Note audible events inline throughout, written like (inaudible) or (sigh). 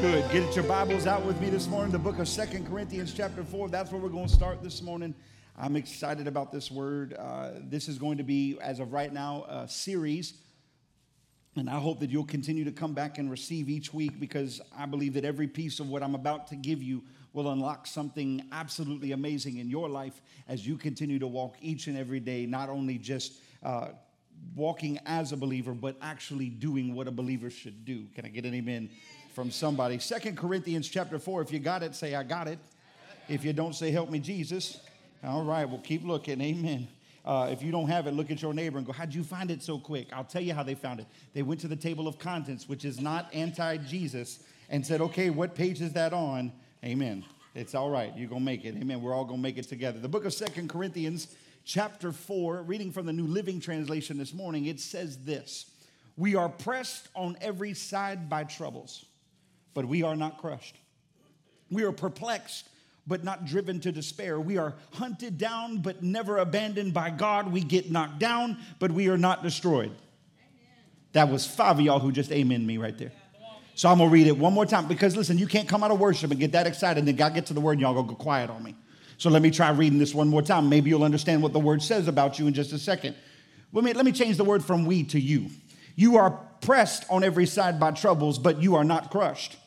Good. Get your Bibles out with me this morning. The book of Second Corinthians, chapter 4. That's where we're going to start this morning. I'm excited about this word. Uh, this is going to be, as of right now, a series. And I hope that you'll continue to come back and receive each week because I believe that every piece of what I'm about to give you will unlock something absolutely amazing in your life as you continue to walk each and every day, not only just uh, walking as a believer, but actually doing what a believer should do. Can I get an amen? From somebody. Second Corinthians chapter 4. If you got it, say, I got it. If you don't, say, Help me, Jesus. All right, well, keep looking. Amen. Uh, if you don't have it, look at your neighbor and go, How'd you find it so quick? I'll tell you how they found it. They went to the table of contents, which is not anti Jesus, and said, Okay, what page is that on? Amen. It's all right. You're going to make it. Amen. We're all going to make it together. The book of Second Corinthians, chapter 4, reading from the New Living Translation this morning, it says this We are pressed on every side by troubles but we are not crushed. We are perplexed, but not driven to despair. We are hunted down, but never abandoned by God. We get knocked down, but we are not destroyed. That was five of y'all who just amen me right there. So I'm gonna read it one more time because listen, you can't come out of worship and get that excited and then God get to the word and y'all go, go quiet on me. So let me try reading this one more time. Maybe you'll understand what the word says about you in just a second. Let me, let me change the word from we to you. You are pressed on every side by troubles, but you are not crushed.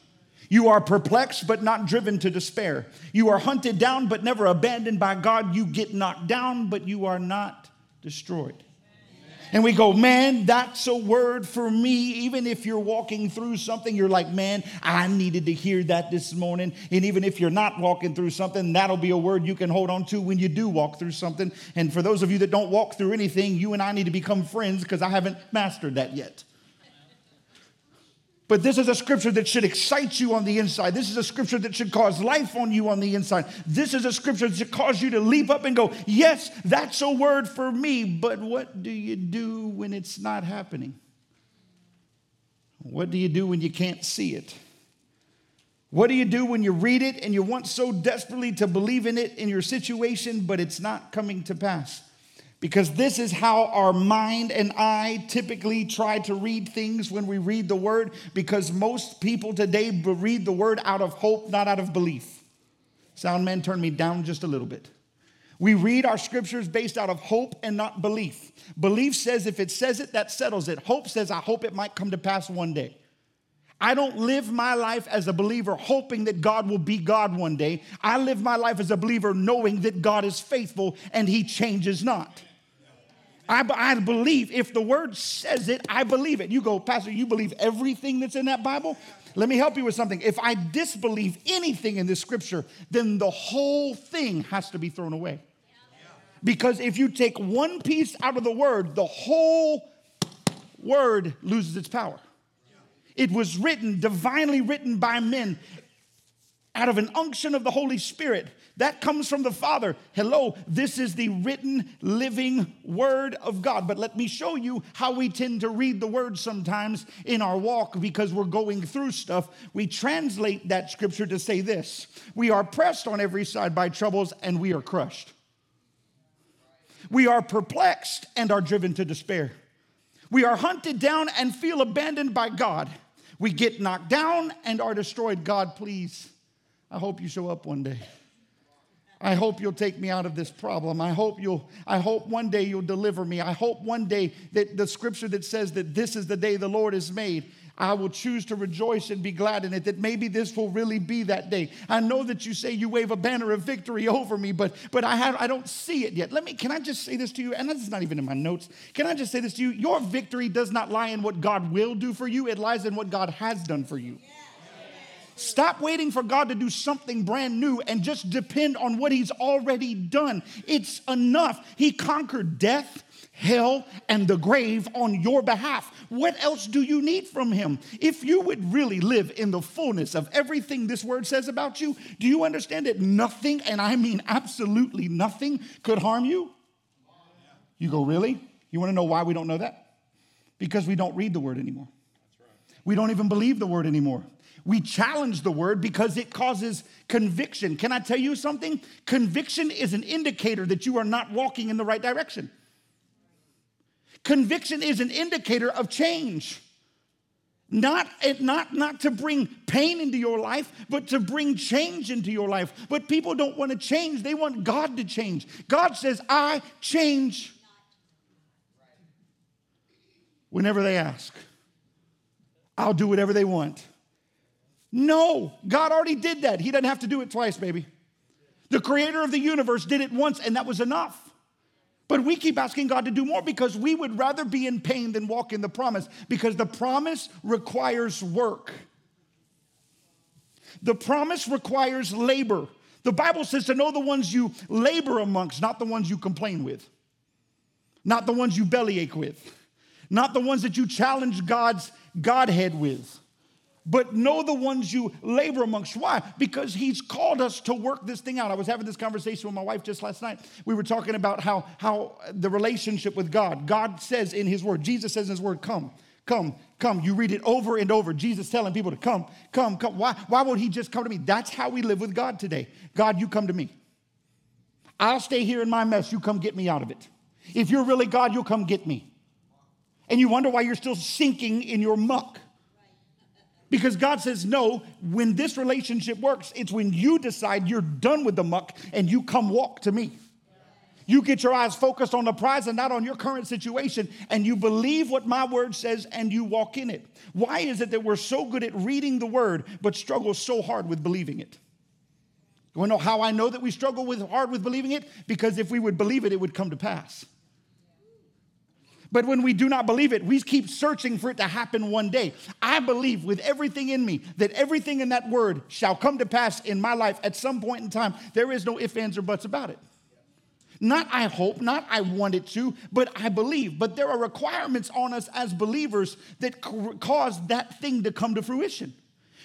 You are perplexed, but not driven to despair. You are hunted down, but never abandoned by God. You get knocked down, but you are not destroyed. And we go, man, that's a word for me. Even if you're walking through something, you're like, man, I needed to hear that this morning. And even if you're not walking through something, that'll be a word you can hold on to when you do walk through something. And for those of you that don't walk through anything, you and I need to become friends because I haven't mastered that yet. But this is a scripture that should excite you on the inside. This is a scripture that should cause life on you on the inside. This is a scripture that should cause you to leap up and go, Yes, that's a word for me. But what do you do when it's not happening? What do you do when you can't see it? What do you do when you read it and you want so desperately to believe in it in your situation, but it's not coming to pass? Because this is how our mind and I typically try to read things when we read the word, because most people today read the word out of hope, not out of belief. Sound man, turn me down just a little bit. We read our scriptures based out of hope and not belief. Belief says if it says it, that settles it. Hope says, I hope it might come to pass one day. I don't live my life as a believer hoping that God will be God one day. I live my life as a believer knowing that God is faithful and he changes not. I, I believe if the word says it, I believe it. You go, Pastor, you believe everything that's in that Bible? Let me help you with something. If I disbelieve anything in this scripture, then the whole thing has to be thrown away. Because if you take one piece out of the word, the whole word loses its power. It was written, divinely written by men out of an unction of the Holy Spirit that comes from the Father. Hello, this is the written, living Word of God. But let me show you how we tend to read the Word sometimes in our walk because we're going through stuff. We translate that scripture to say this We are pressed on every side by troubles and we are crushed. We are perplexed and are driven to despair. We are hunted down and feel abandoned by God. We get knocked down and are destroyed. God, please, I hope you show up one day. I hope you'll take me out of this problem. I hope you'll I hope one day you'll deliver me. I hope one day that the scripture that says that this is the day the Lord has made, I will choose to rejoice and be glad in it, that maybe this will really be that day. I know that you say you wave a banner of victory over me, but, but I, have, I don't see it yet. Let me, can I just say this to you? And this is not even in my notes. Can I just say this to you? Your victory does not lie in what God will do for you, it lies in what God has done for you. Stop waiting for God to do something brand new and just depend on what He's already done. It's enough. He conquered death, hell, and the grave on your behalf. What else do you need from Him? If you would really live in the fullness of everything this word says about you, do you understand that nothing, and I mean absolutely nothing, could harm you? You go, really? You want to know why we don't know that? Because we don't read the word anymore. We don't even believe the word anymore. We challenge the word because it causes conviction. Can I tell you something? Conviction is an indicator that you are not walking in the right direction. Conviction is an indicator of change. Not, not, not to bring pain into your life, but to bring change into your life. But people don't want to change, they want God to change. God says, I change whenever they ask. I'll do whatever they want. No, God already did that. He doesn't have to do it twice, baby. The creator of the universe did it once, and that was enough. But we keep asking God to do more because we would rather be in pain than walk in the promise because the promise requires work. The promise requires labor. The Bible says to know the ones you labor amongst, not the ones you complain with, not the ones you bellyache with, not the ones that you challenge God's Godhead with but know the ones you labor amongst. Why? Because he's called us to work this thing out. I was having this conversation with my wife just last night. We were talking about how, how the relationship with God. God says in his word, Jesus says in his word, come, come, come. You read it over and over. Jesus telling people to come, come, come. Why, why won't he just come to me? That's how we live with God today. God, you come to me. I'll stay here in my mess. You come get me out of it. If you're really God, you'll come get me. And you wonder why you're still sinking in your muck. Because God says, no, when this relationship works, it's when you decide you're done with the muck and you come walk to me. You get your eyes focused on the prize and not on your current situation, and you believe what my word says and you walk in it. Why is it that we're so good at reading the word but struggle so hard with believing it? You want to know how I know that we struggle with hard with believing it? Because if we would believe it, it would come to pass. But when we do not believe it, we keep searching for it to happen one day. I believe with everything in me that everything in that word shall come to pass in my life at some point in time. There is no ifs, ands, or buts about it. Not I hope, not I want it to, but I believe. But there are requirements on us as believers that cause that thing to come to fruition.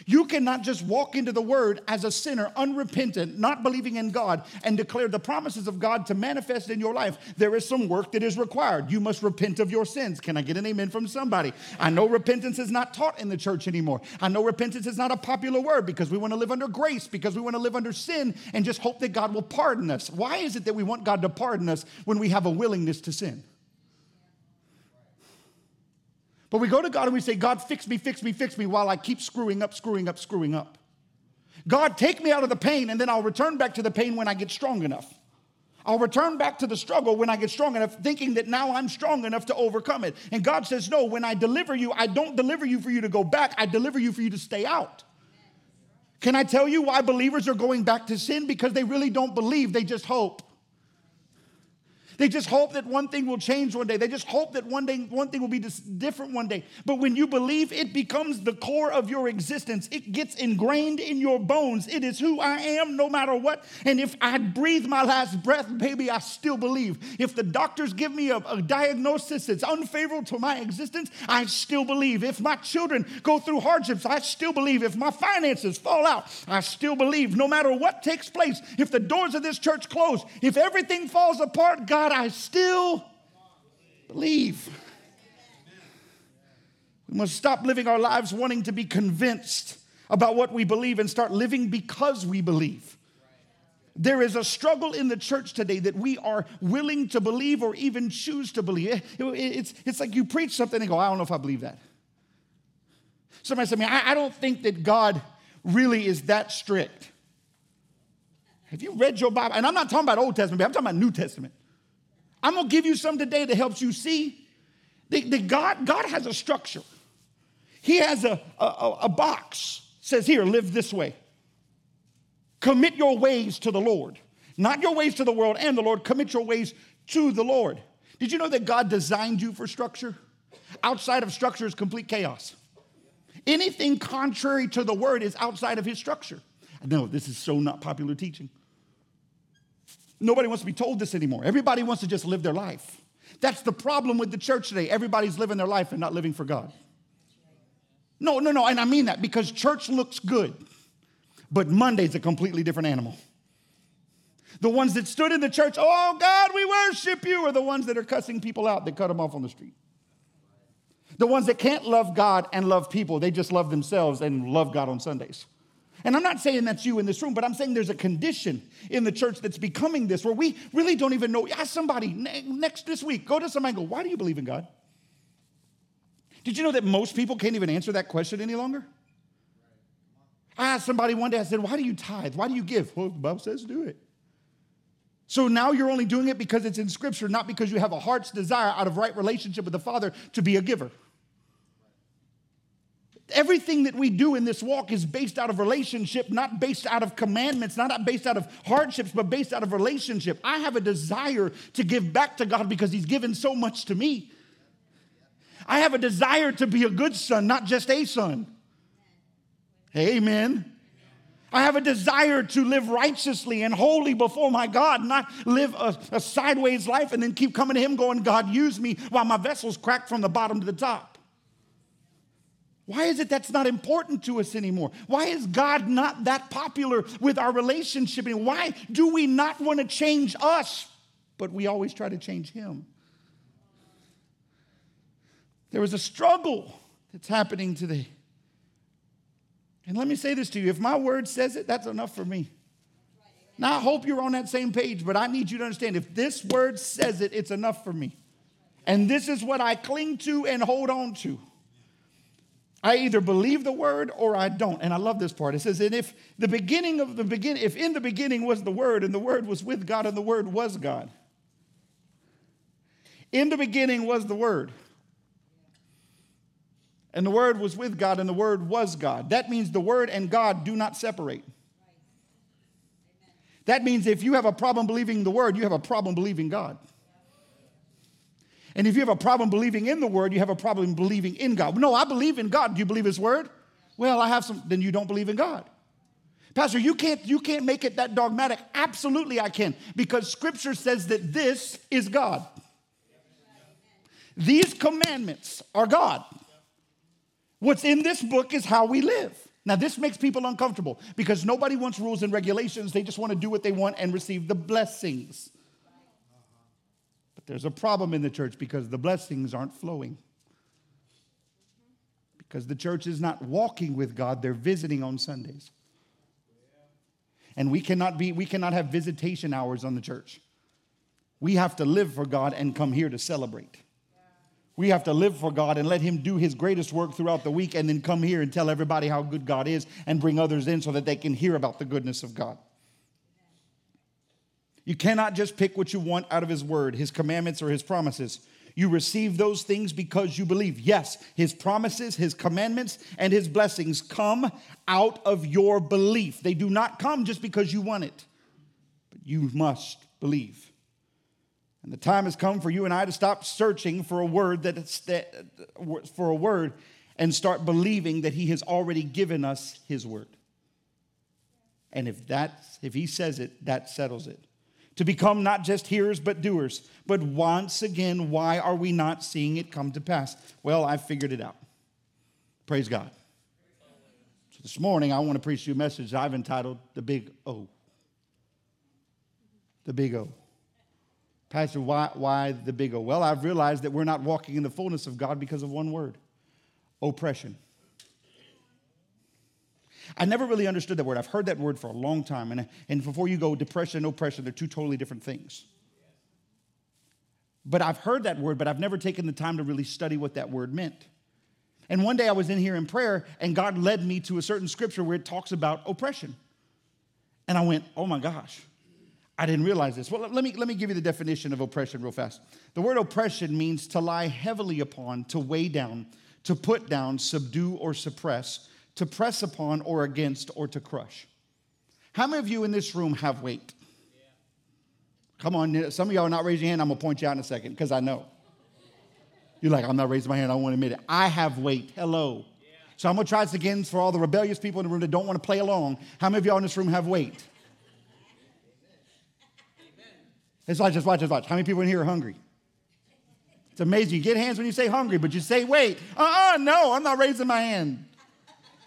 You cannot just walk into the word as a sinner, unrepentant, not believing in God, and declare the promises of God to manifest in your life. There is some work that is required. You must repent of your sins. Can I get an amen from somebody? I know repentance is not taught in the church anymore. I know repentance is not a popular word because we want to live under grace, because we want to live under sin and just hope that God will pardon us. Why is it that we want God to pardon us when we have a willingness to sin? But we go to God and we say, God, fix me, fix me, fix me, while I keep screwing up, screwing up, screwing up. God, take me out of the pain, and then I'll return back to the pain when I get strong enough. I'll return back to the struggle when I get strong enough, thinking that now I'm strong enough to overcome it. And God says, No, when I deliver you, I don't deliver you for you to go back, I deliver you for you to stay out. Can I tell you why believers are going back to sin? Because they really don't believe, they just hope. They just hope that one thing will change one day. They just hope that one day one thing will be different one day. But when you believe, it becomes the core of your existence. It gets ingrained in your bones. It is who I am no matter what. And if I breathe my last breath, baby, I still believe. If the doctors give me a, a diagnosis that's unfavorable to my existence, I still believe. If my children go through hardships, I still believe. If my finances fall out, I still believe. No matter what takes place, if the doors of this church close, if everything falls apart, God, I still believe. We must stop living our lives wanting to be convinced about what we believe and start living because we believe. There is a struggle in the church today that we are willing to believe or even choose to believe. It's, it's like you preach something and go, I don't know if I believe that. Somebody said to me, I, I don't think that God really is that strict. Have you read your Bible? And I'm not talking about Old Testament, I'm talking about New Testament. I'm to give you some today that helps you see that, God, God has a structure. He has a, a, a box, says here, live this way. Commit your ways to the Lord. Not your ways to the world and the Lord, commit your ways to the Lord. Did you know that God designed you for structure? Outside of structure is complete chaos. Anything contrary to the word is outside of his structure. I know this is so not popular teaching. Nobody wants to be told this anymore. Everybody wants to just live their life. That's the problem with the church today. Everybody's living their life and not living for God. No, no, no. And I mean that because church looks good, but Monday's a completely different animal. The ones that stood in the church, oh God, we worship you, are the ones that are cussing people out that cut them off on the street. The ones that can't love God and love people, they just love themselves and love God on Sundays. And I'm not saying that's you in this room, but I'm saying there's a condition in the church that's becoming this where we really don't even know. Ask somebody next this week, go to somebody and go, Why do you believe in God? Did you know that most people can't even answer that question any longer? I asked somebody one day, I said, Why do you tithe? Why do you give? Well, the Bible says do it. So now you're only doing it because it's in Scripture, not because you have a heart's desire out of right relationship with the Father to be a giver. Everything that we do in this walk is based out of relationship, not based out of commandments, not based out of hardships, but based out of relationship. I have a desire to give back to God because He's given so much to me. I have a desire to be a good son, not just a son. Amen. I have a desire to live righteously and holy before my God, not live a, a, sideways life and then keep coming to Him going, God, use me while my vessel's cracked from the bottom to the top. Why is it that's not important to us anymore? Why is God not that popular with our relationship? And why do we not want to change us, but we always try to change Him? There is a struggle that's happening today. And let me say this to you if my word says it, that's enough for me. Now, I hope you're on that same page, but I need you to understand if this word says it, it's enough for me. And this is what I cling to and hold on to. I either believe the word or I don't. And I love this part. It says, and if the beginning of the beginning, if in the beginning was the word, and the word was with God, and the word was God. In the beginning was the word. And the Word was with God, and the Word was God. That means the Word and God do not separate. That means if you have a problem believing the Word, you have a problem believing God. And if you have a problem believing in the Word, you have a problem believing in God. No, I believe in God. Do you believe His Word? Well, I have some, then you don't believe in God. Pastor, you can't, you can't make it that dogmatic. Absolutely, I can, because Scripture says that this is God. These commandments are God. What's in this book is how we live. Now, this makes people uncomfortable because nobody wants rules and regulations. They just want to do what they want and receive the blessings. There's a problem in the church because the blessings aren't flowing. Because the church is not walking with God, they're visiting on Sundays. And we cannot be, we cannot have visitation hours on the church. We have to live for God and come here to celebrate. We have to live for God and let Him do His greatest work throughout the week and then come here and tell everybody how good God is and bring others in so that they can hear about the goodness of God. You cannot just pick what you want out of His word, His commandments, or His promises. You receive those things because you believe. Yes, His promises, His commandments, and His blessings come out of your belief. They do not come just because you want it, but you must believe. And the time has come for you and I to stop searching for a word that for a word and start believing that he has already given us his word. And if that if he says it, that settles it. To become not just hearers but doers. But once again, why are we not seeing it come to pass? Well, I figured it out. Praise God. So this morning I want to preach you a message I've entitled The Big O. The Big O. Pastor, why, why the big O? Well, I've realized that we're not walking in the fullness of God because of one word oppression. I never really understood that word. I've heard that word for a long time. And, and before you go, depression and oppression, they're two totally different things. But I've heard that word, but I've never taken the time to really study what that word meant. And one day I was in here in prayer, and God led me to a certain scripture where it talks about oppression. And I went, oh my gosh. I didn't realize this. Well, let me, let me give you the definition of oppression real fast. The word oppression means to lie heavily upon, to weigh down, to put down, subdue, or suppress, to press upon or against, or to crush. How many of you in this room have weight? Come on, some of y'all are not raising your hand. I'm gonna point you out in a second because I know. You're like, I'm not raising my hand. I won't admit it. I have weight. Hello. So I'm gonna try this again for all the rebellious people in the room that don't want to play along. How many of y'all in this room have weight? It's like, just watch, just watch. How many people in here are hungry? It's amazing. You get hands when you say hungry, but you say, wait, uh uh no, I'm not raising my hand.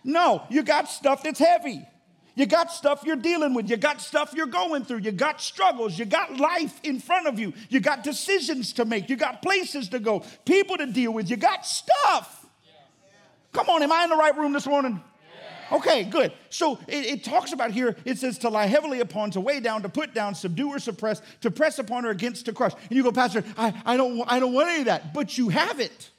No, you got stuff that's heavy. You got stuff you're dealing with. You got stuff you're going through. You got struggles. You got life in front of you. You got decisions to make. You got places to go, people to deal with. You got stuff. Come on, am I in the right room this morning? Okay, good. So it, it, talks about here, it says to lie heavily upon, to weigh down, to put down, subdue or suppress, to press upon or against, to crush. And you go, Pastor, I, I, don't, I don't want any of that, but you have it.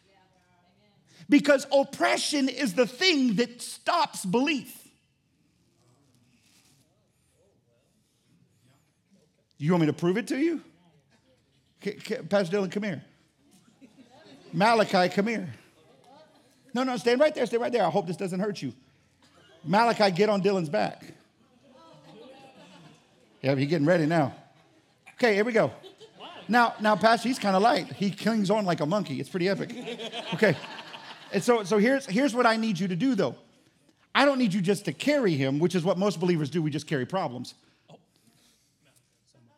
Because oppression is the thing that stops belief. You want me to prove it to you? Pastor Dylan, come here. Malachi, come here. No, no, stand right there, stay right there. I hope this doesn't hurt you. Malachi, get on Dylan's back. Yeah, he's getting ready now. Okay, here we go. Now, now, Pastor, he's kind of light. He clings on like a monkey. It's pretty epic. Okay. And so, so here's, here's what I need you to do, though. I don't need you just to carry him, which is what most believers do. We just carry problems.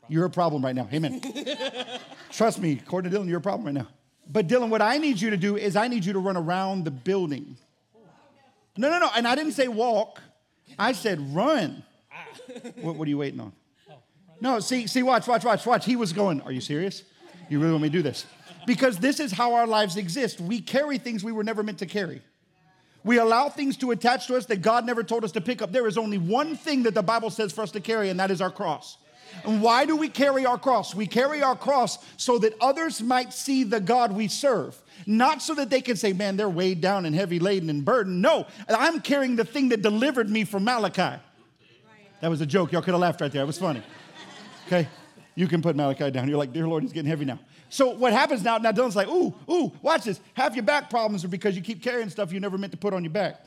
You're a problem right now. Amen. (laughs) Trust me, according to Dylan, you're a problem right now. But Dylan, what I need you to do is I need you to run around the building. No, no, no. And I didn't say walk. I said run. Ah. What, what are you waiting on? Oh, no, see, see, watch, watch, watch, watch. He was going, Are you serious? You really want me to do this? Because this is how our lives exist. We carry things we were never meant to carry. We allow things to attach to us that God never told us to pick up. There is only one thing that the Bible says for us to carry, and that is our cross. And why do we carry our cross? We carry our cross so that others might see the God we serve. Not so that they can say, man, they're weighed down and heavy laden and burdened. No, I'm carrying the thing that delivered me from Malachi. That was a joke. Y'all could have laughed right there. It was funny. Okay? You can put Malachi down. You're like, dear Lord, he's getting heavy now. So what happens now? Now Dylan's like, ooh, ooh, watch this. Half your back problems are because you keep carrying stuff you never meant to put on your back.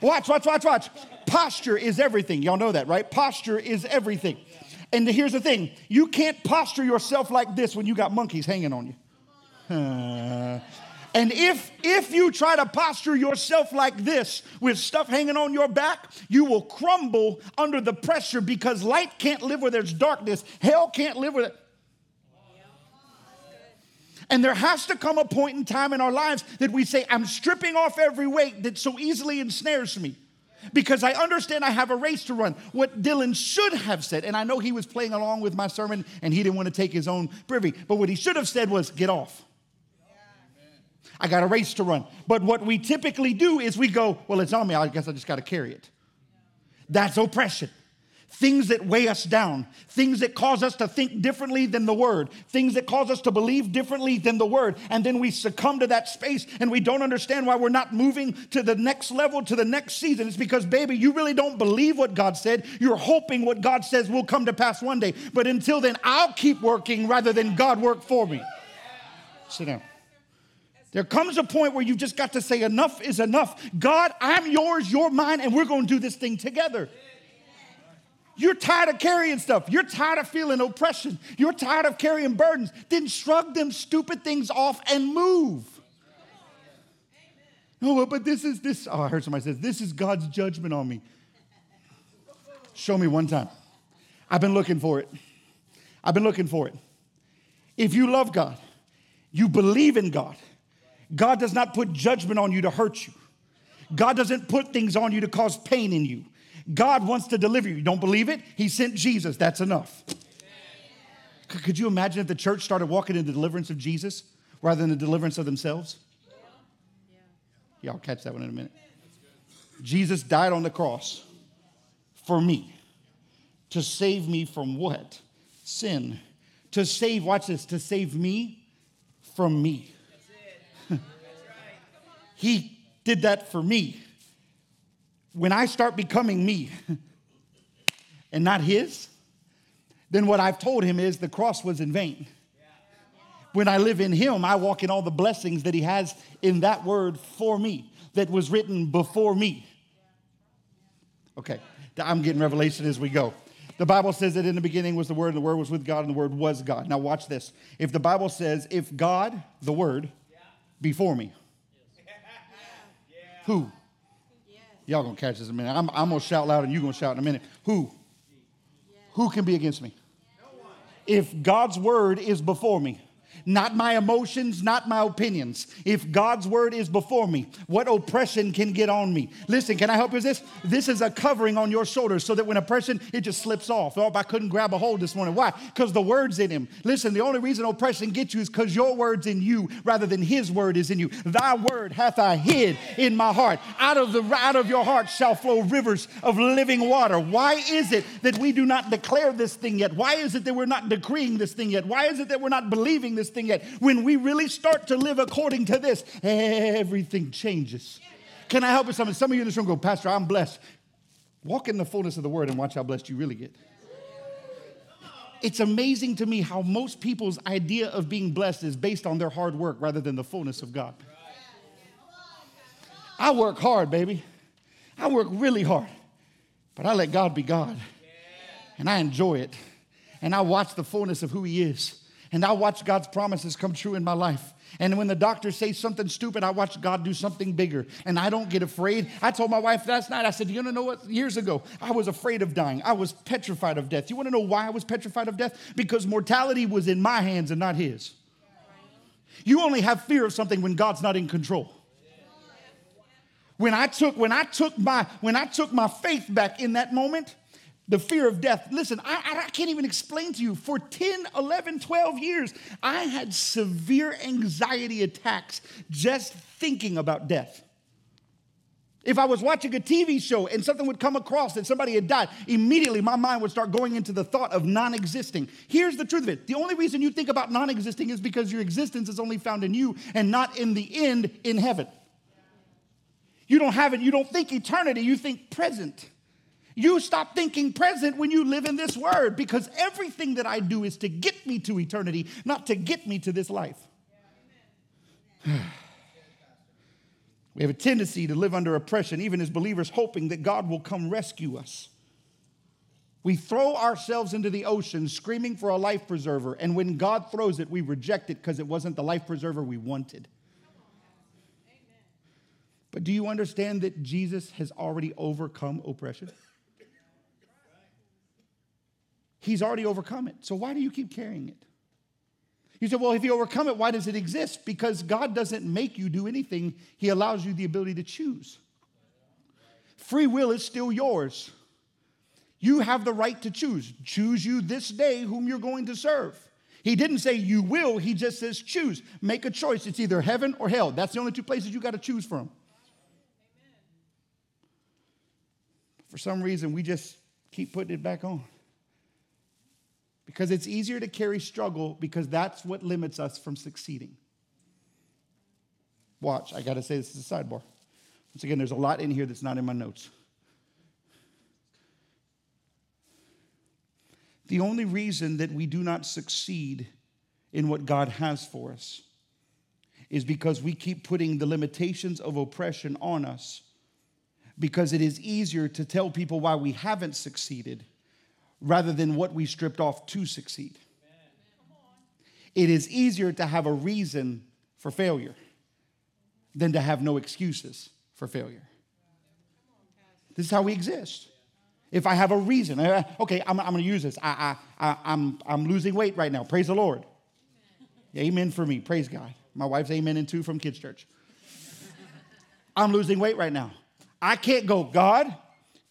Watch, watch, watch, watch. Posture is everything. Y'all know that, right? Posture is everything. And here's the thing you can't posture yourself like this when you got monkeys hanging on you. And if if you try to posture yourself like this with stuff hanging on your back, you will crumble under the pressure because light can't live where there's darkness. Hell can't live it. And there has to come a point in time in our lives that we say, I'm stripping off every weight that so easily ensnares me. Because I understand I have a race to run. What Dylan should have said, and I know he was playing along with my sermon and he didn't want to take his own privy, but what he should have said was, Get off. I got a race to run. But what we typically do is we go, Well, it's on me. I guess I just got to carry it. That's oppression things that weigh us down, things that cause us to think differently than the word, things that cause us to believe differently than the word. And then we succumb to that space and we don't understand why we're not moving to the next level, to the next season. It's because, baby, you really don't believe what God said. You're hoping what God says will come to pass one day. But until then, I'll keep working rather than God work for me. Sit down. There comes a point where you've just got to say, enough is enough. God, I'm yours, you're mine, and we're going to do this thing together. You're tired of carrying stuff. You're tired of feeling oppression. You're tired of carrying burdens. Then shrug them stupid things off and move. No, but this is this. Oh, I heard somebody says, This is God's judgment on me. Show me one time. I've been looking for it. I've been looking for it. If you love God, you believe in God, God does not put judgment on you to hurt you. God doesn't put things on you to cause pain in you. God wants to deliver you. You don't believe it? He sent Jesus. That's enough. Could you imagine if the church started walking in the deliverance of Jesus rather than the deliverance of themselves? Yeah, Y'all catch that one in a minute. Jesus died on the cross for me to save me from what? Sin. To save, watch this, to save me from me. (laughs) he did that for me when I start becoming me (laughs) and not his, then what I've told him is the cross was in vain. When I live in him, I walk in all the blessings that he has in that word for me, that was written before me. Okay, I'm getting revelation as we go. The Bible says that in the beginning was the Word, and the Word was with God, and the Word was God. Now, watch this. If the Bible says, if God, the Word, before me, (laughs) who? Y'all gonna catch this in a minute. I'm, I'm gonna shout loud and you're gonna shout in a minute. Who? Who can be against me? If God's word is before me, not my emotions, not my opinions. If God's word is before me, what oppression can get on me? Listen, can I help you with this? This is a covering on your shoulders so that when oppression, it just slips off. Oh, I couldn't grab a hold this morning. Why? Because the word's in him. Listen, the only reason oppression gets you is because your word's in you rather than his word is in you. Thy word hath I hid in my heart. Out of the out of your heart shall flow rivers of living water. Why is it that we do not declare this thing yet? Why is it that we're not decreeing this thing yet? Why is it that we're not believing this? Yet. When we really start to live according to this, everything changes. Can I help you? Some, some of you in this room go, Pastor, I'm blessed. Walk in the fullness of the word and watch how blessed you really get. It's amazing to me how most people's idea of being blessed is based on their hard work rather than the fullness of God. I work hard, baby. I work really hard, but I let God be God. And I enjoy it. And I watch the fullness of who He is. And I watch God's promises come true in my life. And when the doctor says something stupid, I watch God do something bigger. And I don't get afraid. I told my wife last night, I said, You want to know what? Years ago, I was afraid of dying. I was petrified of death. You want to know why I was petrified of death? Because mortality was in my hands and not His. You only have fear of something when God's not in control. When I took, when I took my, when I took my faith back in that moment, the fear of death. Listen, I, I, can't even explain to you. For 10, 11, 12 years, I had severe anxiety attacks just thinking about death. If I was watching a TV show and something would come across that somebody had died, immediately my mind would start going into the thought of non existing. Here's the truth of it the only reason you think about non existing is because your existence is only found in you and not in the end in heaven. You don't have it, you don't think eternity, you think present. You stop thinking present when you live in this word because everything that I do is to get me to eternity, not to get me to this life. (sighs) we have a tendency to live under oppression, even as believers, hoping that God will come rescue us. We throw ourselves into the ocean screaming for a life preserver, and when God throws it, we reject it because it wasn't the life preserver we wanted. But do you understand that Jesus has already overcome oppression? He's already overcome it. So why do you keep carrying it? You say, well, if you overcome it, why does it exist? Because God doesn't make you do anything, He allows you the ability to choose. Free will is still yours. You have the right to choose. Choose you this day whom you're going to serve. He didn't say you will, he just says choose. Make a choice. It's either heaven or hell. That's the only two places you got to choose from. For some reason, we just keep putting it back on. Because it's easier to carry struggle because that's what limits us from succeeding. Watch, I got to say this is a sidebar. Once again, there's a lot in here that's not in my notes. The only reason that we do not succeed in what God has for us is because we keep putting the limitations of oppression on us because it is easier to tell people why we haven't succeeded rather than what we stripped off to succeed. It is easier to have a reason for failure than to have no excuses for failure. This is how we exist. If I have a reason, okay, I'm, I'm going to use this. I, I, I, I'm, I'm losing weight right now. Praise the Lord. Amen for me. Praise God. My wife's amen and two from kids' church. I'm losing weight right now. I can't go, God,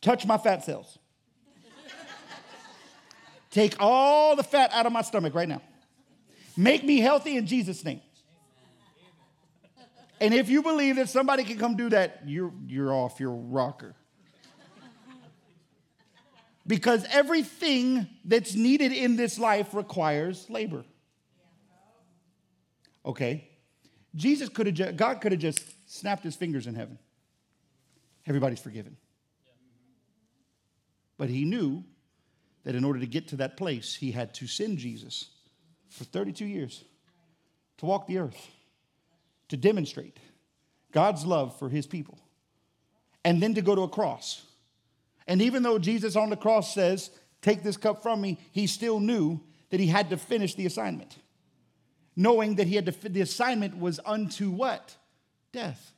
touch my fat cells. Take all the fat out of my stomach right now. Make me healthy in Jesus' name. And if you believe that somebody can come do that, you're, you're off your rocker. Because everything that's needed in this life requires labor. Okay. Jesus could have, God could have just snapped his fingers in heaven. Everybody's forgiven. But he knew that in order to get to that place, he had to send Jesus for 32 years to walk the earth, to demonstrate God's love for his people, and then to go to a cross. And even though Jesus on the cross says, Take this cup from me, he still knew that he had to finish the assignment, knowing that he had to, the assignment was unto what? Death.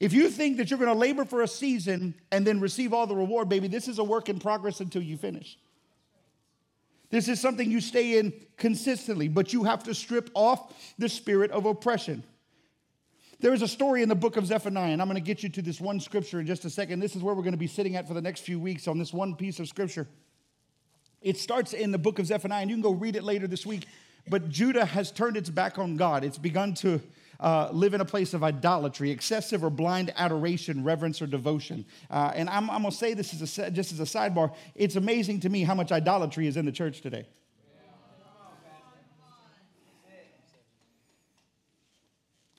If you think that you're going to labor for a season and then receive all the reward, baby, this is a work in progress until you finish. This is something you stay in consistently, but you have to strip off the spirit of oppression. There is a story in the book of Zephaniah, and I'm going to get you to this one scripture in just a second. This is where we're going to be sitting at for the next few weeks on this one piece of scripture. It starts in the book of Zephaniah, and you can go read it later this week. But Judah has turned its back on God. It's begun to uh, live in a place of idolatry, excessive or blind adoration, reverence, or devotion. Uh, and I'm, I'm going to say this as a, just as a sidebar. It's amazing to me how much idolatry is in the church today.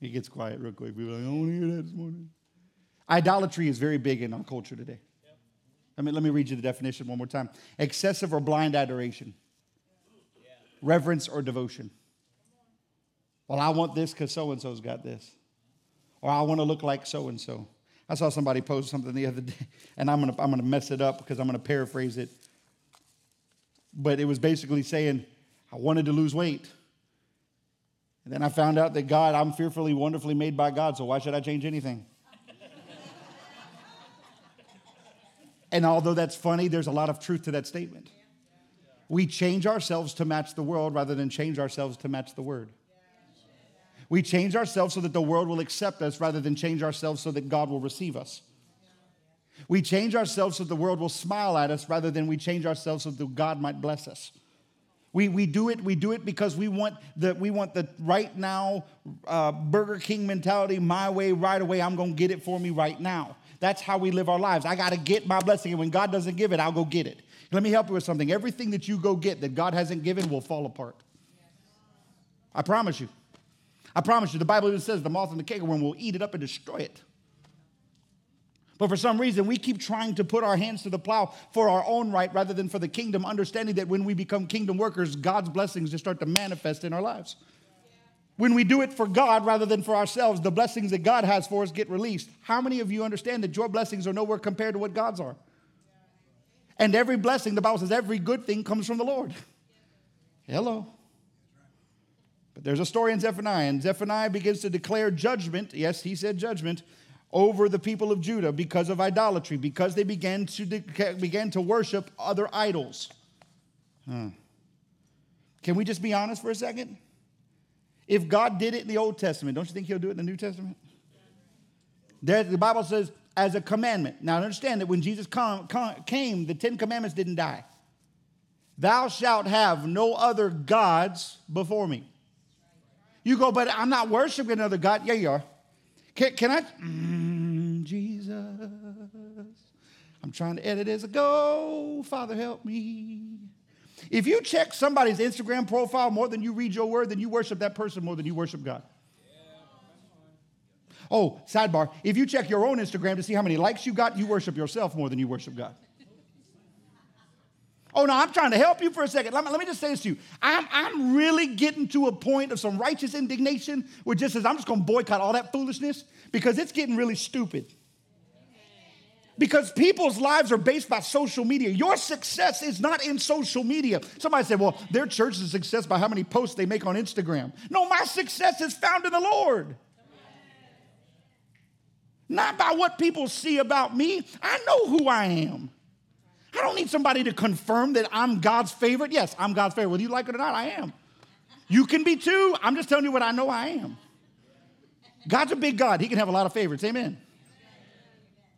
He gets quiet real quick. People are like, I don't want to hear that this morning. Idolatry is very big in our culture today. I mean, let me read you the definition one more time excessive or blind adoration, reverence or devotion. Well, I want this because so and so's got this. Or I want to look like so and so. I saw somebody post something the other (laughs) day, and I'm going to I'm going to mess it up because I'm going to paraphrase it. But it was basically saying, I wanted to lose weight. And then I found out that God, I'm fearfully, wonderfully made by God, so why should I change anything? (laughs) and although that's funny, there's a lot of truth to that statement. We change ourselves to match the world rather than change ourselves to match the word. We change ourselves so that the world will accept us rather than change ourselves so that God will receive us. We change ourselves so the world will smile at us rather than we change ourselves so that God might bless us. We, we do it we do it because we want the we want the right now uh, Burger King mentality my way right away I'm gonna get it for me right now. That's how we live our lives. I got to get my blessing, and when God doesn't give it, I'll go get it. Let me help you with something. Everything that you go get that God hasn't given will fall apart. I promise you. I promise you. The Bible even says the moth and the cankerworm will eat it up and destroy it. But for some reason, we keep trying to put our hands to the plow for our own right rather than for the kingdom, understanding that when we become kingdom workers, God's blessings just start to manifest in our lives. When we do it for God rather than for ourselves, the blessings that God has for us get released. How many of you understand that your blessings are nowhere compared to what God's are? And every blessing, the Bible says, every good thing comes from the Lord. Hello. But there's a story in Zephaniah, and Zephaniah begins to declare judgment. Yes, he said judgment over the people of Judah because of idolatry, because they began to, de- began to worship other idols. Huh. Can we just be honest for a second? If God did it in the Old Testament, don't you think He'll do it in the New Testament? There, the Bible says, as a commandment. Now, understand that when Jesus came, the Ten Commandments didn't die. Thou shalt have no other gods before me. You go, but I'm not worshiping another God. Yeah, you are. Can, can I? Mm, Jesus. I'm trying to edit as I go. Father, help me. If you check somebody's Instagram profile more than you read your word, then you worship that person more than you worship God. Oh, sidebar. If you check your own Instagram to see how many likes you got, you worship yourself more than you worship God. Oh, no, I'm trying to help you for a second. Let me, let me just say this to you. I'm, I'm really getting to a point of some righteous indignation where just says, I'm just going to boycott all that foolishness because it's getting really stupid. Because people's lives are based by social media. Your success is not in social media. Somebody said, well, their church is success by how many posts they make on Instagram. No, my success is found in the Lord. Not by what people see about me. I know who I am. I don't need somebody to confirm that I'm God's favorite. Yes, I'm God's favorite. Whether you like it or not, I am. You can be too. I'm just telling you what I know I am. God's a big God. He can have a lot of favorites. Amen.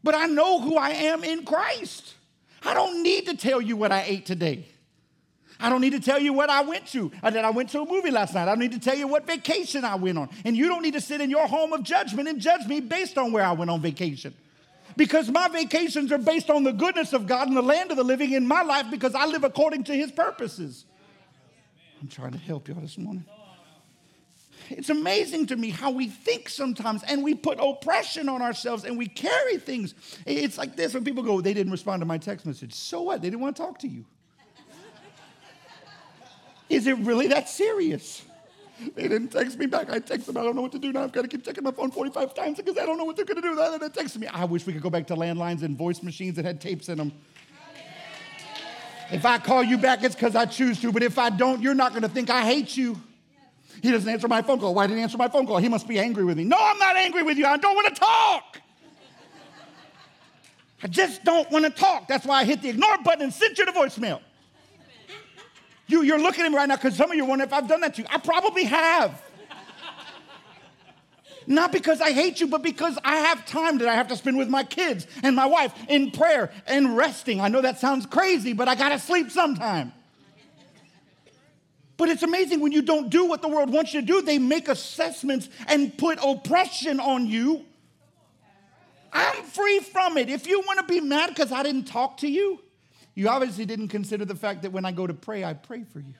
But I know who I am in Christ. I don't need to tell you what I ate today. I don't need to tell you what I went to. Uh, I I went to a movie last night. I don't need to tell you what vacation I went on. And you don't need to sit in your home of judgment and judge me based on where I went on vacation because my vacations are based on the goodness of God and the land of the living in my life because I live according to his purposes. I'm trying to help y'all this morning. It's amazing to me how we think sometimes and we put oppression on ourselves and we carry things. It's like this when people go, they didn't respond to my text message. So what? They didn't want to talk to you. Is it really that serious? They didn't text me back. I text them. I don't know what to do now. I've got to keep checking my phone 45 times because I don't know what they're going to do. They didn't text me. I wish we could go back to landlines and voice machines that had tapes in them. If I call you back, it's because I choose to. But if I don't, you're not going to think I hate you. He doesn't answer my phone call. Why didn't he answer my phone call? He must be angry with me. No, I'm not angry with you. I don't want to talk. I just don't want to talk. That's why I hit the ignore button and sent you the voicemail. You, you're looking at me right now because some of you are wondering if I've done that to you. I probably have. Not because I hate you, but because I have time that I have to spend with my kids and my wife in prayer and resting. I know that sounds crazy, but I gotta sleep sometime. But it's amazing when you don't do what the world wants you to do, they make assessments and put oppression on you. I'm free from it. If you wanna be mad because I didn't talk to you, you obviously didn't consider the fact that when I go to pray, I pray for you.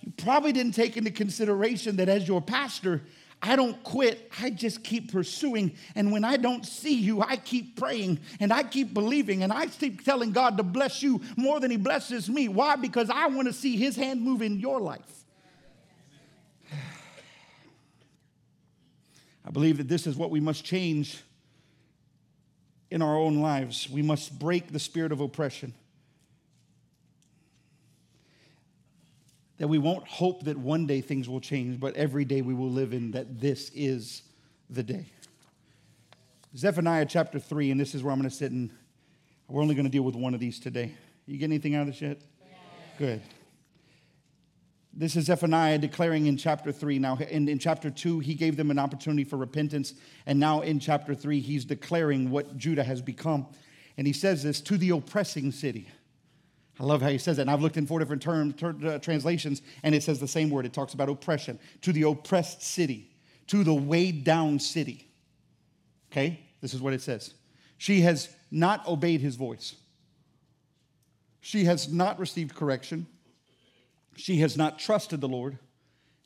You probably didn't take into consideration that as your pastor, I don't quit. I just keep pursuing. And when I don't see you, I keep praying and I keep believing and I keep telling God to bless you more than He blesses me. Why? Because I want to see His hand move in your life. (sighs) I believe that this is what we must change in our own lives. We must break the spirit of oppression. That we won't hope that one day things will change, but every day we will live in that this is the day. Zephaniah chapter 3, and this is where I'm going to sit, and we're only going to deal with one of these today. You get anything out of this yet? Good. This is Zephaniah declaring in chapter 3. Now, in, in chapter 2, he gave them an opportunity for repentance. And now in chapter 3, he's declaring what Judah has become. And he says this to the oppressing city. I love how he says that. And I've looked in four different term, ter, uh, translations, and it says the same word. It talks about oppression. To the oppressed city, to the weighed down city. Okay? This is what it says. She has not obeyed his voice. She has not received correction. She has not trusted the Lord,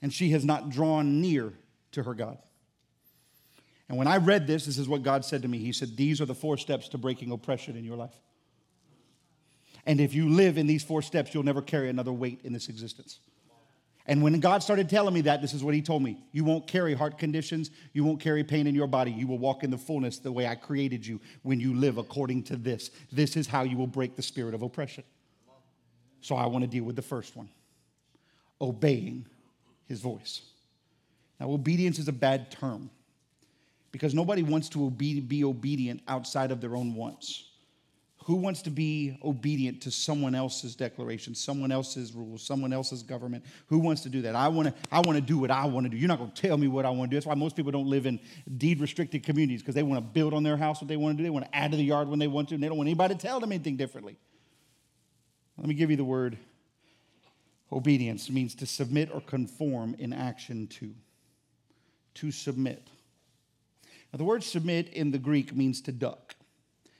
and she has not drawn near to her God. And when I read this, this is what God said to me. He said, These are the four steps to breaking oppression in your life. And if you live in these four steps, you'll never carry another weight in this existence. And when God started telling me that, this is what He told me You won't carry heart conditions, you won't carry pain in your body. You will walk in the fullness the way I created you when you live according to this. This is how you will break the spirit of oppression. So I want to deal with the first one obeying his voice. Now, obedience is a bad term because nobody wants to be obedient outside of their own wants. Who wants to be obedient to someone else's declaration, someone else's rules, someone else's government? Who wants to do that? I want to I want to do what I want to do. You're not going to tell me what I want to do. That's why most people don't live in deed restricted communities because they want to build on their house what they want to do. They want to add to the yard when they want to, and they don't want anybody to tell them anything differently. Let me give you the word Obedience means to submit or conform in action to. To submit. Now, the word submit in the Greek means to duck,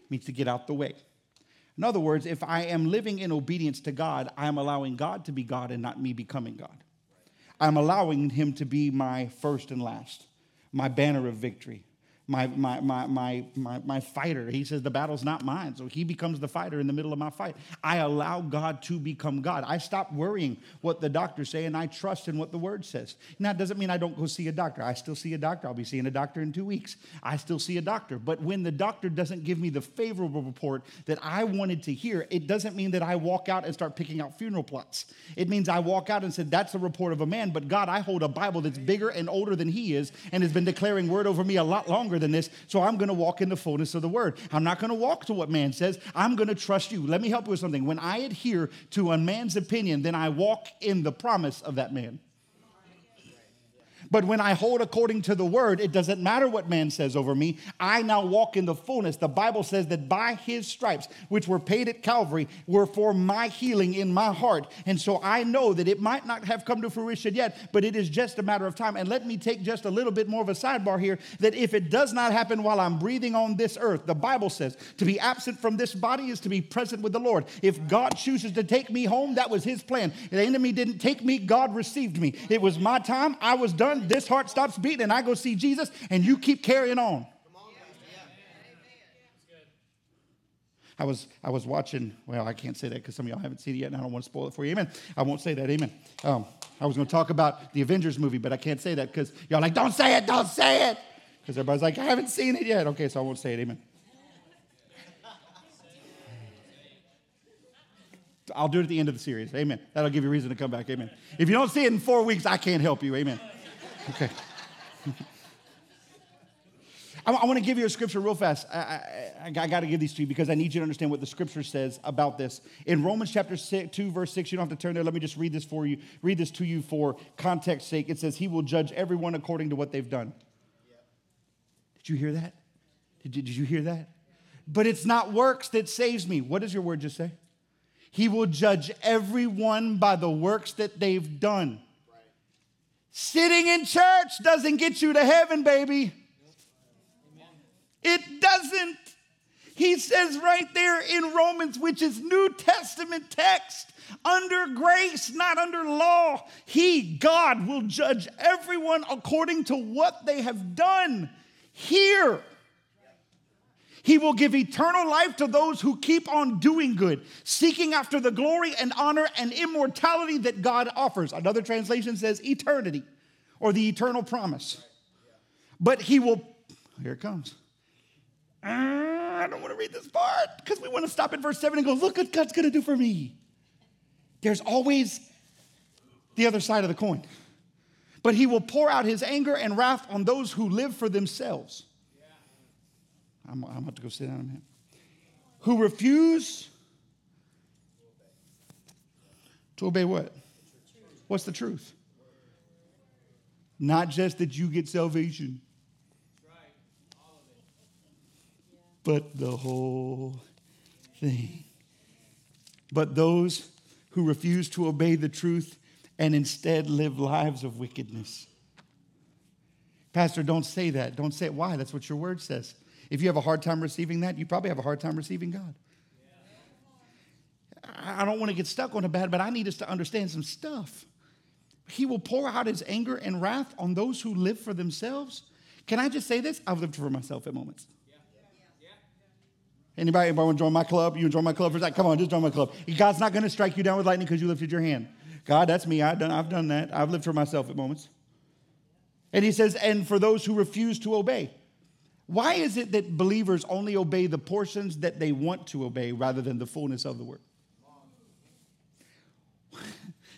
means to get out the way. In other words, if I am living in obedience to God, I am allowing God to be God and not me becoming God. I'm allowing Him to be my first and last, my banner of victory, my, my, my, my, my, my fighter. He says, The battle's not mine. So he becomes the fighter in the middle of my fight. I allow God to become God. I stop worrying what the doctors say and I trust in what the word says. Now, it doesn't mean I don't go see a doctor. I still see a doctor. I'll be seeing a doctor in two weeks. I still see a doctor. But when the doctor doesn't give me the favorable report that I wanted to hear, it doesn't mean that I walk out and start picking out funeral plots. It means I walk out and said, That's the report of a man. But God, I hold a Bible that's bigger and older than he is and has been declaring word over me a lot longer than this. So I'm going to walk in the fullness of the word. I'm not going to walk to what man says. I'm going to trust you. Let me help you with something. When I adhere to a man's opinion, then I walk in the promise of that man. But when I hold according to the word, it doesn't matter what man says over me. I now walk in the fullness. The Bible says that by his stripes, which were paid at Calvary, were for my healing in my heart. And so I know that it might not have come to fruition yet, but it is just a matter of time. And let me take just a little bit more of a sidebar here that if it does not happen while I'm breathing on this earth, the Bible says to be absent from this body is to be present with the Lord. If God chooses to take me home, that was his plan. The enemy didn't take me, God received me. It was my time. I was done this heart stops beating and I go see Jesus and you keep carrying on. I was, I was watching, well, I can't say that because some of y'all haven't seen it yet and I don't want to spoil it for you. Amen. I won't say that. Amen. Um, I was going to talk about the Avengers movie, but I can't say that because y'all like, don't say it, don't say it. Because everybody's like, I haven't seen it yet. Okay, so I won't say it. Amen. I'll do it at the end of the series. Amen. That'll give you reason to come back. Amen. If you don't see it in four weeks, I can't help you. Amen. Okay. (laughs) I, I want to give you a scripture real fast. I, I, I got to give these to you because I need you to understand what the scripture says about this. In Romans chapter six, 2, verse 6, you don't have to turn there. Let me just read this for you, read this to you for context sake. It says, He will judge everyone according to what they've done. Did you hear that? Did you, did you hear that? But it's not works that saves me. What does your word just say? He will judge everyone by the works that they've done. Sitting in church doesn't get you to heaven, baby. It doesn't. He says right there in Romans, which is New Testament text, under grace, not under law, He, God, will judge everyone according to what they have done here. He will give eternal life to those who keep on doing good, seeking after the glory and honor and immortality that God offers. Another translation says eternity or the eternal promise. But He will, here it comes. Uh, I don't want to read this part because we want to stop at verse 7 and go, look what God's going to do for me. There's always the other side of the coin. But he will pour out his anger and wrath on those who live for themselves. I'm, I'm about to go sit down a minute. Who refuse to obey what? What's the truth? Not just that you get salvation, but the whole thing. But those who refuse to obey the truth and instead live lives of wickedness. Pastor, don't say that. Don't say it. Why? That's what your word says. If you have a hard time receiving that, you probably have a hard time receiving God. I don't want to get stuck on a bad, but I need us to understand some stuff. He will pour out his anger and wrath on those who live for themselves. Can I just say this? I've lived for myself at moments. Anybody, anybody want to join my club? You join my club for that? Come on, just join my club. God's not going to strike you down with lightning because you lifted your hand. God, that's me. I've done, I've done that. I've lived for myself at moments. And he says, and for those who refuse to obey. Why is it that believers only obey the portions that they want to obey rather than the fullness of the word? (laughs)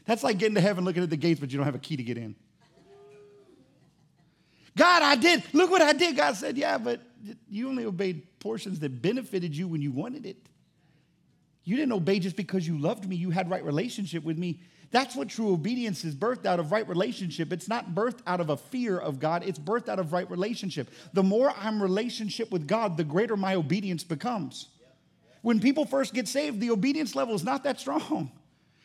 That's like getting to heaven looking at the gates, but you don't have a key to get in. God, I did. Look what I did. God said, Yeah, but you only obeyed portions that benefited you when you wanted it. You didn't obey just because you loved me, you had right relationship with me. That's what true obedience is birthed out of right relationship. It's not birthed out of a fear of God, it's birthed out of right relationship. The more I'm relationship with God, the greater my obedience becomes. When people first get saved, the obedience level is not that strong.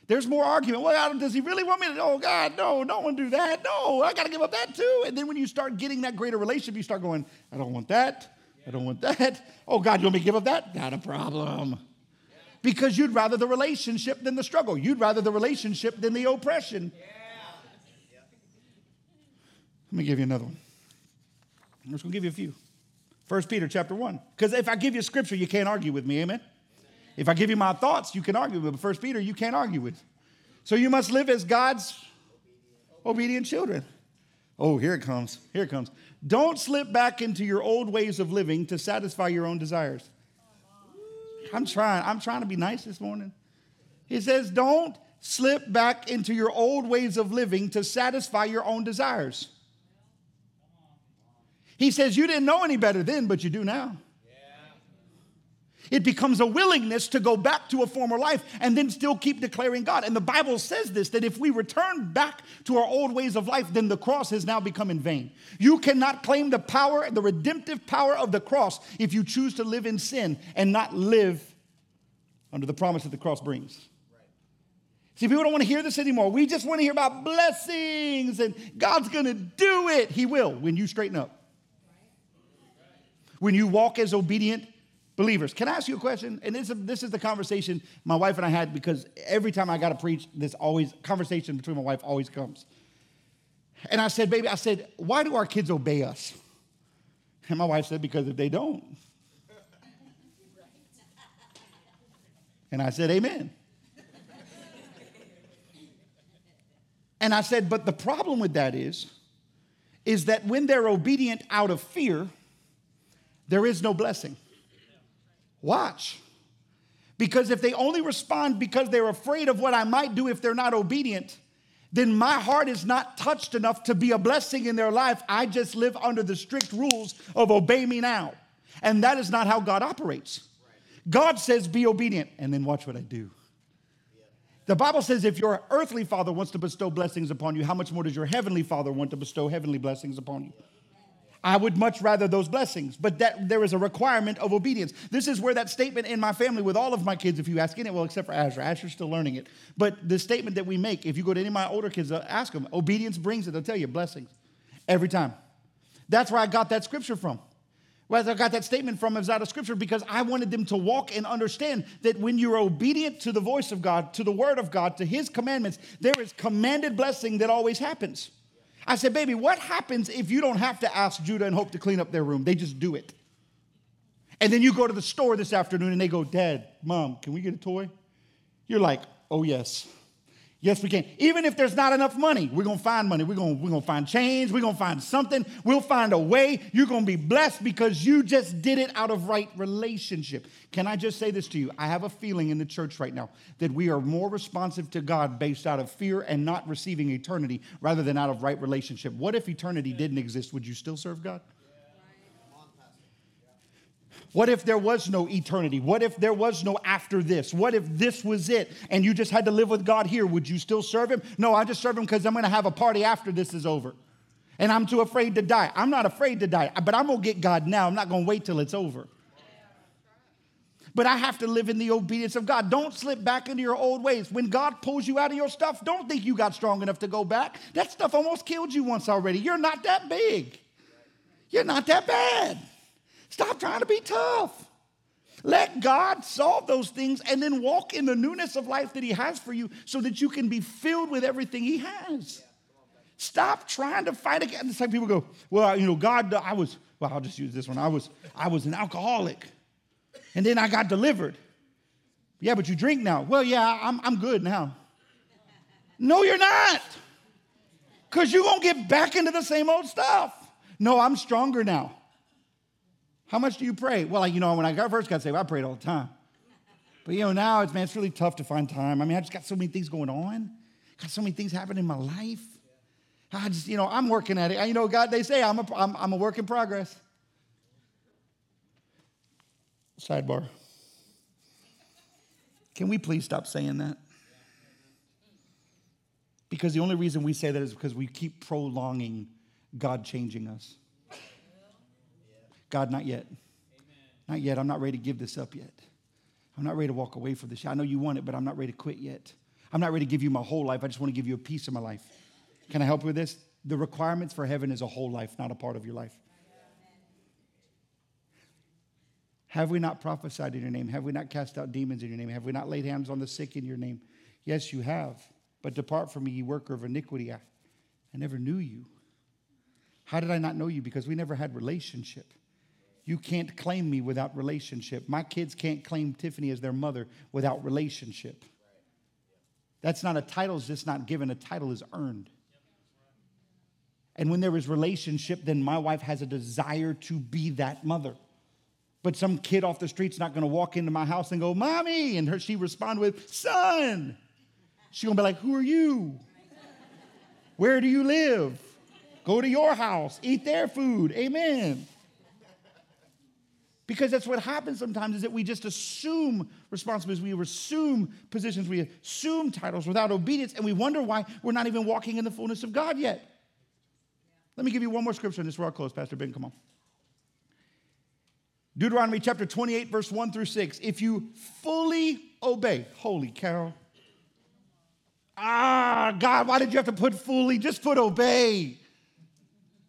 There's more argument. Well, Adam, does he really want me to? Oh, God, no, don't want to do that. No, I got to give up that too. And then when you start getting that greater relationship, you start going, I don't want that. I don't want that. Oh, God, you want me to give up that? Not a problem. Because you'd rather the relationship than the struggle. You'd rather the relationship than the oppression. Let me give you another one. I'm just going to give you a few. First Peter chapter 1. Because if I give you scripture, you can't argue with me. Amen? If I give you my thoughts, you can argue with. But First Peter, you can't argue with. So you must live as God's obedient children. Oh, here it comes. Here it comes. Don't slip back into your old ways of living to satisfy your own desires. I'm trying. I'm trying to be nice this morning. He says, don't slip back into your old ways of living to satisfy your own desires. He says, you didn't know any better then, but you do now. It becomes a willingness to go back to a former life and then still keep declaring God. And the Bible says this that if we return back to our old ways of life, then the cross has now become in vain. You cannot claim the power, the redemptive power of the cross if you choose to live in sin and not live under the promise that the cross brings. See, people don't want to hear this anymore. We just want to hear about blessings and God's going to do it. He will when you straighten up. When you walk as obedient Believers, can I ask you a question? And this, this is the conversation my wife and I had because every time I got to preach, this always conversation between my wife always comes. And I said, baby, I said, why do our kids obey us? And my wife said, because if they don't. And I said, amen. And I said, but the problem with that is, is that when they're obedient out of fear, there is no blessing. Watch. Because if they only respond because they're afraid of what I might do if they're not obedient, then my heart is not touched enough to be a blessing in their life. I just live under the strict rules of obey me now. And that is not how God operates. God says, be obedient, and then watch what I do. The Bible says if your earthly father wants to bestow blessings upon you, how much more does your heavenly father want to bestow heavenly blessings upon you? I would much rather those blessings, but that there is a requirement of obedience. This is where that statement in my family with all of my kids, if you ask any, well, except for Asher, Asher's still learning it. But the statement that we make, if you go to any of my older kids, ask them, obedience brings it. They'll tell you blessings every time. That's where I got that scripture from. Where I got that statement from is out of scripture because I wanted them to walk and understand that when you're obedient to the voice of God, to the word of God, to his commandments, there is commanded blessing that always happens. I said, baby, what happens if you don't have to ask Judah and Hope to clean up their room? They just do it. And then you go to the store this afternoon and they go, Dad, Mom, can we get a toy? You're like, oh, yes. Yes, we can. Even if there's not enough money, we're going to find money. We're going we're to find change. We're going to find something. We'll find a way. You're going to be blessed because you just did it out of right relationship. Can I just say this to you? I have a feeling in the church right now that we are more responsive to God based out of fear and not receiving eternity rather than out of right relationship. What if eternity didn't exist? Would you still serve God? What if there was no eternity? What if there was no after this? What if this was it and you just had to live with God here? Would you still serve Him? No, I just serve Him because I'm going to have a party after this is over. And I'm too afraid to die. I'm not afraid to die, but I'm going to get God now. I'm not going to wait till it's over. But I have to live in the obedience of God. Don't slip back into your old ways. When God pulls you out of your stuff, don't think you got strong enough to go back. That stuff almost killed you once already. You're not that big, you're not that bad. Stop trying to be tough. Let God solve those things and then walk in the newness of life that He has for you so that you can be filled with everything He has. Stop trying to fight against. It's like people go, well, you know, God, uh, I was, well, I'll just use this one. I was, I was an alcoholic and then I got delivered. Yeah, but you drink now. Well, yeah, I'm, I'm good now. No, you're not. Because you're going to get back into the same old stuff. No, I'm stronger now. How much do you pray? Well, you know, when I got, first got saved, I prayed all the time. But you know, now it's man, it's really tough to find time. I mean, I just got so many things going on. Got so many things happening in my life. I just, you know, I'm working at it. You know, God, they say I'm a, I'm, I'm a work in progress. Sidebar. Can we please stop saying that? Because the only reason we say that is because we keep prolonging God changing us. God, not yet. Amen. Not yet. I'm not ready to give this up yet. I'm not ready to walk away from this. I know you want it, but I'm not ready to quit yet. I'm not ready to give you my whole life. I just want to give you a piece of my life. Can I help you with this? The requirements for heaven is a whole life, not a part of your life. Have we not prophesied in your name? Have we not cast out demons in your name? Have we not laid hands on the sick in your name? Yes, you have. But depart from me, ye worker of iniquity. I, I never knew you. How did I not know you? Because we never had relationship. You can't claim me without relationship. My kids can't claim Tiffany as their mother without relationship. That's not a title, it's just not given. A title is earned. And when there is relationship, then my wife has a desire to be that mother. But some kid off the street's not gonna walk into my house and go, Mommy, and her she respond with, Son. She's gonna be like, Who are you? Where do you live? Go to your house, eat their food. Amen. Because that's what happens sometimes is that we just assume responsibilities, we assume positions, we assume titles without obedience, and we wonder why we're not even walking in the fullness of God yet. Let me give you one more scripture, and this is where I'll close. Pastor Ben, come on. Deuteronomy chapter 28, verse 1 through 6. If you fully obey, holy cow. Ah, God, why did you have to put fully? Just put obey.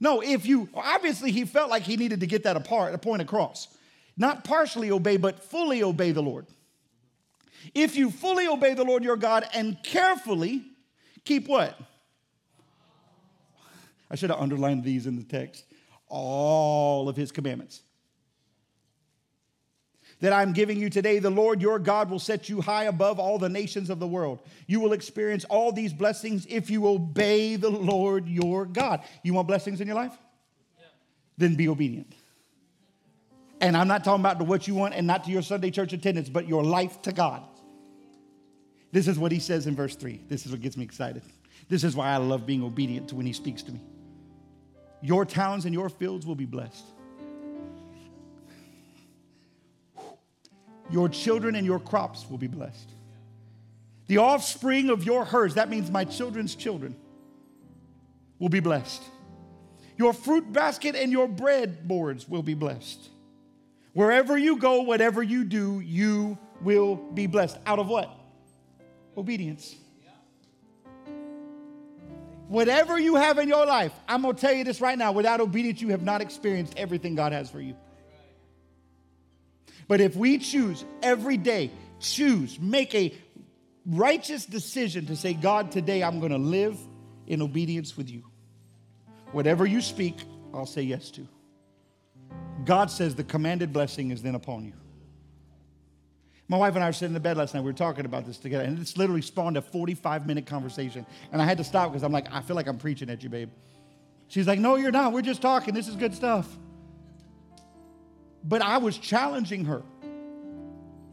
No, if you, obviously, he felt like he needed to get that apart, a point across. Not partially obey, but fully obey the Lord. If you fully obey the Lord your God and carefully keep what? I should have underlined these in the text. All of his commandments that I'm giving you today, the Lord your God will set you high above all the nations of the world. You will experience all these blessings if you obey the Lord your God. You want blessings in your life? Yeah. Then be obedient. And I'm not talking about to what you want and not to your Sunday church attendance, but your life to God. This is what he says in verse 3. This is what gets me excited. This is why I love being obedient to when he speaks to me. Your towns and your fields will be blessed. Your children and your crops will be blessed. The offspring of your herds, that means my children's children, will be blessed. Your fruit basket and your bread boards will be blessed. Wherever you go, whatever you do, you will be blessed. Out of what? Obedience. Whatever you have in your life, I'm going to tell you this right now without obedience, you have not experienced everything God has for you. But if we choose every day, choose, make a righteous decision to say, God, today I'm going to live in obedience with you. Whatever you speak, I'll say yes to. God says the commanded blessing is then upon you. My wife and I were sitting in the bed last night. We were talking about this together, and it's literally spawned a 45 minute conversation. And I had to stop because I'm like, I feel like I'm preaching at you, babe. She's like, No, you're not. We're just talking. This is good stuff. But I was challenging her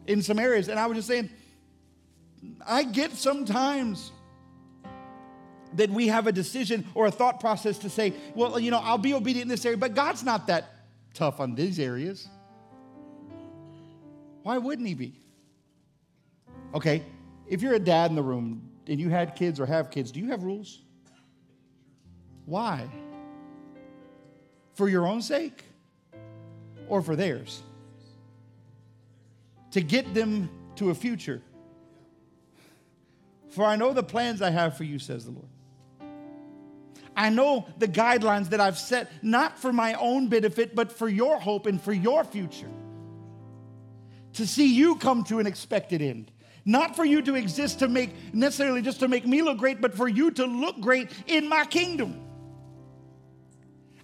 in some areas, and I was just saying, I get sometimes that we have a decision or a thought process to say, well, you know, I'll be obedient in this area, but God's not that tough on these areas. Why wouldn't He be? Okay, if you're a dad in the room and you had kids or have kids, do you have rules? Why? For your own sake or for theirs? To get them to a future. For I know the plans I have for you, says the Lord. I know the guidelines that I've set, not for my own benefit, but for your hope and for your future. To see you come to an expected end. Not for you to exist to make, necessarily just to make me look great, but for you to look great in my kingdom.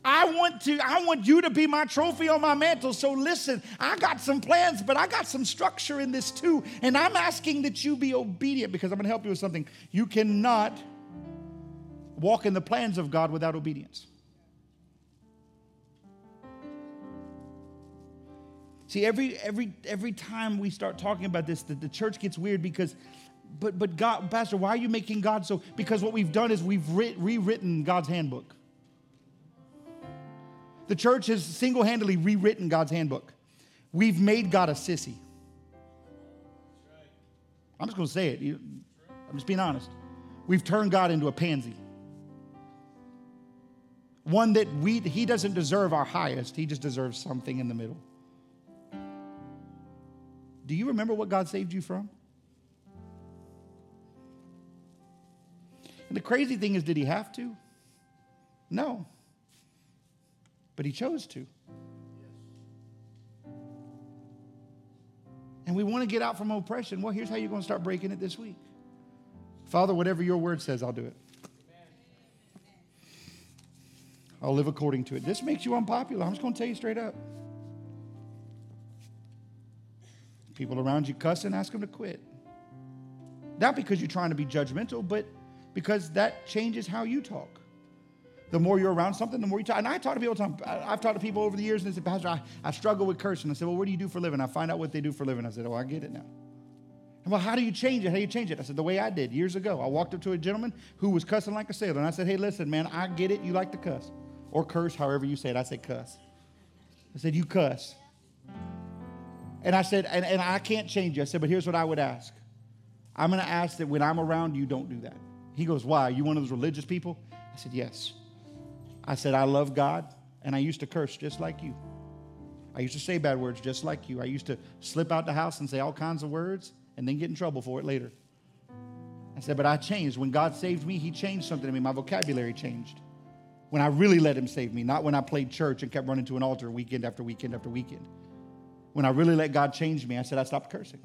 I want to, I want you to be my trophy on my mantle. So listen, I got some plans, but I got some structure in this too. And I'm asking that you be obedient because I'm going to help you with something. You cannot walk in the plans of God without obedience. See, every every every time we start talking about this, the, the church gets weird because, but but God, Pastor, why are you making God so? Because what we've done is we've writ, rewritten God's handbook. The church has single-handedly rewritten God's handbook. We've made God a sissy. I'm just going to say it. I'm just being honest. We've turned God into a pansy one that we he doesn't deserve our highest he just deserves something in the middle. Do you remember what god saved you from? And the crazy thing is did he have to? No. But he chose to. And we want to get out from oppression. Well here's how you're going to start breaking it this week. Father whatever your word says i'll do it I'll live according to it. This makes you unpopular. I'm just going to tell you straight up. People around you cussing, ask them to quit. Not because you're trying to be judgmental, but because that changes how you talk. The more you're around something, the more you talk. And I talk to people. I've talked to people over the years and they said, Pastor, I, I struggle with cursing. I said, Well, what do you do for a living? I find out what they do for a living. I said, Oh, I get it now. And well, how do you change it? How do you change it? I said, the way I did years ago. I walked up to a gentleman who was cussing like a sailor. And I said, hey, listen, man, I get it. You like to cuss or curse, however you say it. I say cuss. I said, You cuss. And I said, and, and I can't change you. I said, but here's what I would ask. I'm going to ask that when I'm around you, don't do that. He goes, Why? Are you one of those religious people? I said, Yes. I said, I love God, and I used to curse just like you. I used to say bad words just like you. I used to slip out the house and say all kinds of words and then get in trouble for it later. I said, but I changed. When God saved me, He changed something in me. My vocabulary changed when I really let him save me, not when I played church and kept running to an altar weekend after weekend after weekend. When I really let God change me, I said, I stopped cursing.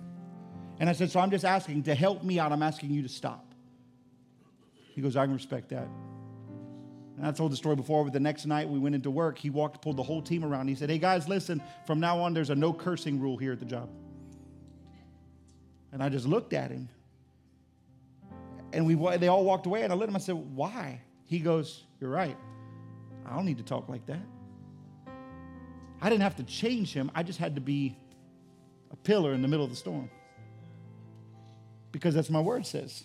And I said, So I'm just asking to help me out, I'm asking you to stop. He goes, I can respect that. And I told the story before, but the next night we went into work. He walked, pulled the whole team around. He said, Hey guys, listen, from now on, there's a no cursing rule here at the job. And I just looked at him. And we, they all walked away, and I let him. I said, Why? He goes, You're right. I don't need to talk like that. I didn't have to change him, I just had to be a pillar in the middle of the storm. Because that's my word says.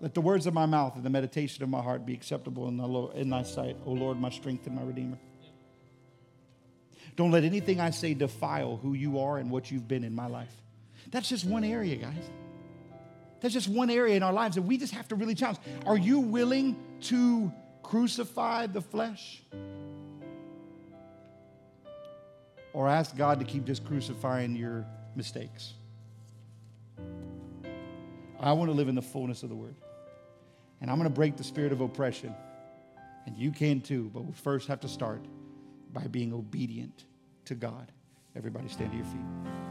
Let the words of my mouth and the meditation of my heart be acceptable in, the Lord, in thy sight, O Lord, my strength and my redeemer. Don't let anything I say defile who you are and what you've been in my life. That's just one area, guys. That's just one area in our lives that we just have to really challenge. Are you willing to crucify the flesh? Or ask God to keep just crucifying your mistakes? I want to live in the fullness of the word. And I'm going to break the spirit of oppression. And you can too, but we first have to start by being obedient to God. Everybody stand to your feet.